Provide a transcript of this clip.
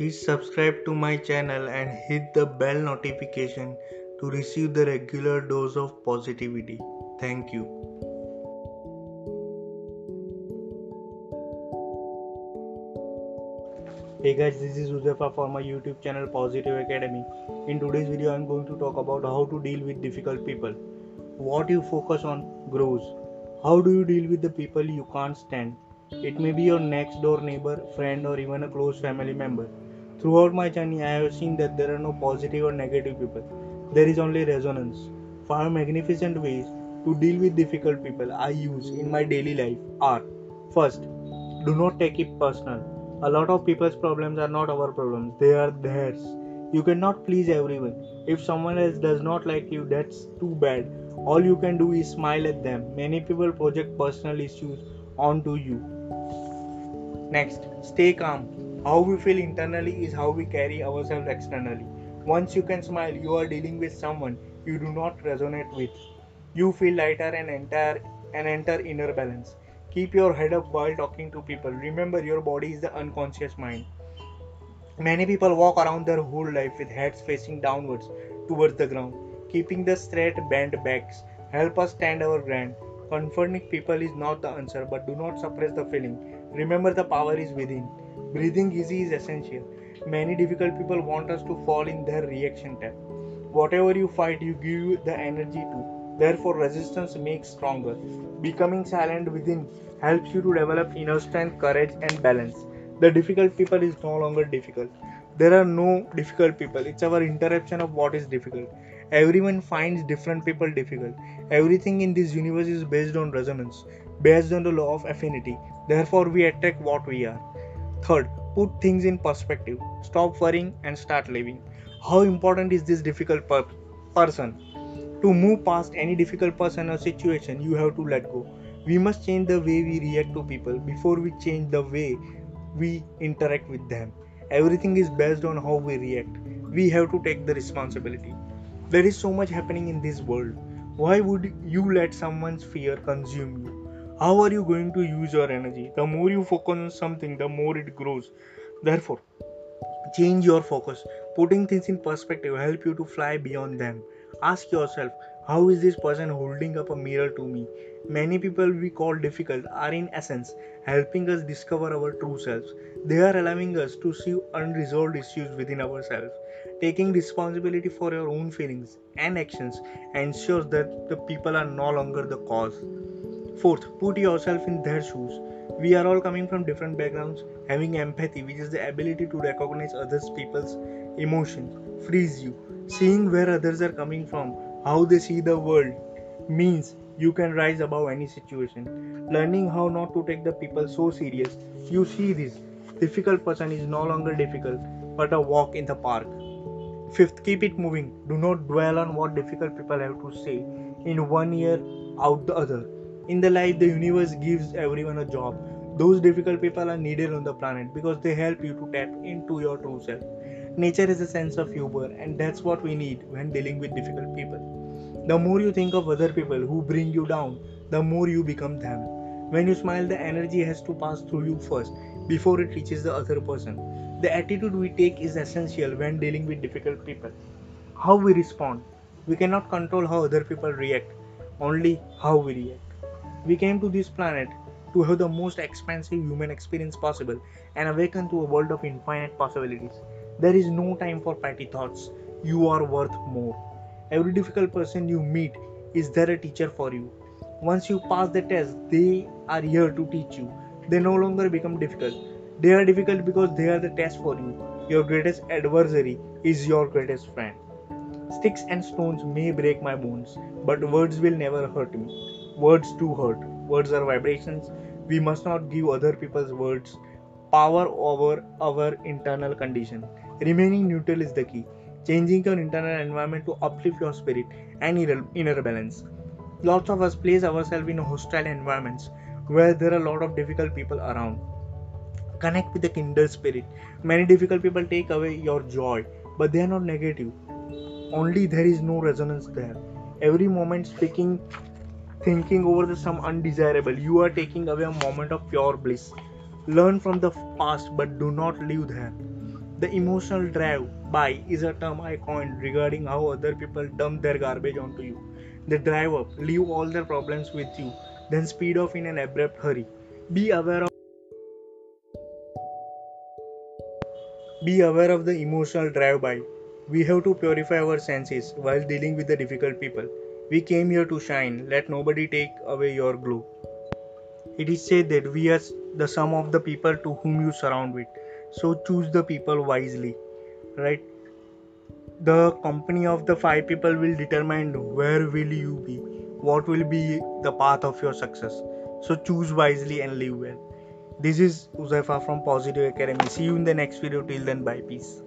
Please subscribe to my channel and hit the bell notification to receive the regular dose of positivity. Thank you. Hey guys, this is Uzefa from my YouTube channel Positive Academy. In today's video, I'm going to talk about how to deal with difficult people. What you focus on grows. How do you deal with the people you can't stand? It may be your next door neighbor, friend, or even a close family member. Throughout my journey, I have seen that there are no positive or negative people. There is only resonance. Five magnificent ways to deal with difficult people I use in my daily life are First, do not take it personal. A lot of people's problems are not our problems, they are theirs. You cannot please everyone. If someone else does not like you, that's too bad. All you can do is smile at them. Many people project personal issues onto you. Next, stay calm. How we feel internally is how we carry ourselves externally. Once you can smile, you are dealing with someone you do not resonate with. You feel lighter and enter and enter inner balance. Keep your head up while talking to people. Remember, your body is the unconscious mind. Many people walk around their whole life with heads facing downwards towards the ground. Keeping the straight bent backs help us stand our ground. Confronting people is not the answer, but do not suppress the feeling. Remember, the power is within. Breathing easy is essential. Many difficult people want us to fall in their reaction tap. Whatever you fight, you give the energy to. Therefore, resistance makes stronger. Becoming silent within helps you to develop inner strength, courage, and balance. The difficult people is no longer difficult. There are no difficult people. It's our interruption of what is difficult. Everyone finds different people difficult. Everything in this universe is based on resonance, based on the law of affinity. Therefore, we attract what we are. Third, put things in perspective. Stop worrying and start living. How important is this difficult per- person? To move past any difficult person or situation, you have to let go. We must change the way we react to people before we change the way we interact with them. Everything is based on how we react. We have to take the responsibility. There is so much happening in this world. Why would you let someone's fear consume you? How are you going to use your energy? The more you focus on something, the more it grows. Therefore, change your focus. Putting things in perspective help you to fly beyond them. Ask yourself, how is this person holding up a mirror to me? Many people we call difficult are in essence helping us discover our true selves. They are allowing us to see unresolved issues within ourselves. Taking responsibility for your own feelings and actions ensures that the people are no longer the cause. Fourth, put yourself in their shoes. We are all coming from different backgrounds. Having empathy, which is the ability to recognize others people's emotions, frees you Seeing where others are coming from, how they see the world, means you can rise above any situation. Learning how not to take the people so serious, you see this difficult person is no longer difficult, but a walk in the park. Fifth, keep it moving. Do not dwell on what difficult people have to say in one ear, out the other. In the life, the universe gives everyone a job. Those difficult people are needed on the planet because they help you to tap into your true self. Nature is a sense of humor, and that's what we need when dealing with difficult people. The more you think of other people who bring you down, the more you become them. When you smile, the energy has to pass through you first before it reaches the other person. The attitude we take is essential when dealing with difficult people. How we respond. We cannot control how other people react, only how we react. We came to this planet to have the most expansive human experience possible and awaken to a world of infinite possibilities. There is no time for petty thoughts. You are worth more. Every difficult person you meet is there a teacher for you. Once you pass the test, they are here to teach you. They no longer become difficult. They are difficult because they are the test for you. Your greatest adversary is your greatest friend. Sticks and stones may break my bones, but words will never hurt me. Words do hurt. Words are vibrations. We must not give other people's words power over our internal condition. Remaining neutral is the key. Changing your internal environment to uplift your spirit and inner balance. Lots of us place ourselves in hostile environments where there are a lot of difficult people around. Connect with the kindred spirit. Many difficult people take away your joy, but they are not negative. Only there is no resonance there. Every moment speaking, thinking over the some undesirable, you are taking away a moment of pure bliss. Learn from the past, but do not live there The emotional drive by is a term I coined regarding how other people dump their garbage onto you. They drive up, leave all their problems with you, then speed off in an abrupt hurry. Be aware of Be aware of the emotional drive by. We have to purify our senses while dealing with the difficult people. We came here to shine, let nobody take away your glow. It is said that we are the sum of the people to whom you surround with. So choose the people wisely. Right? The company of the five people will determine where will you be, what will be the path of your success. So choose wisely and live well. This is Uzaifa from Positive Academy. See you in the next video. Till then, bye. Peace.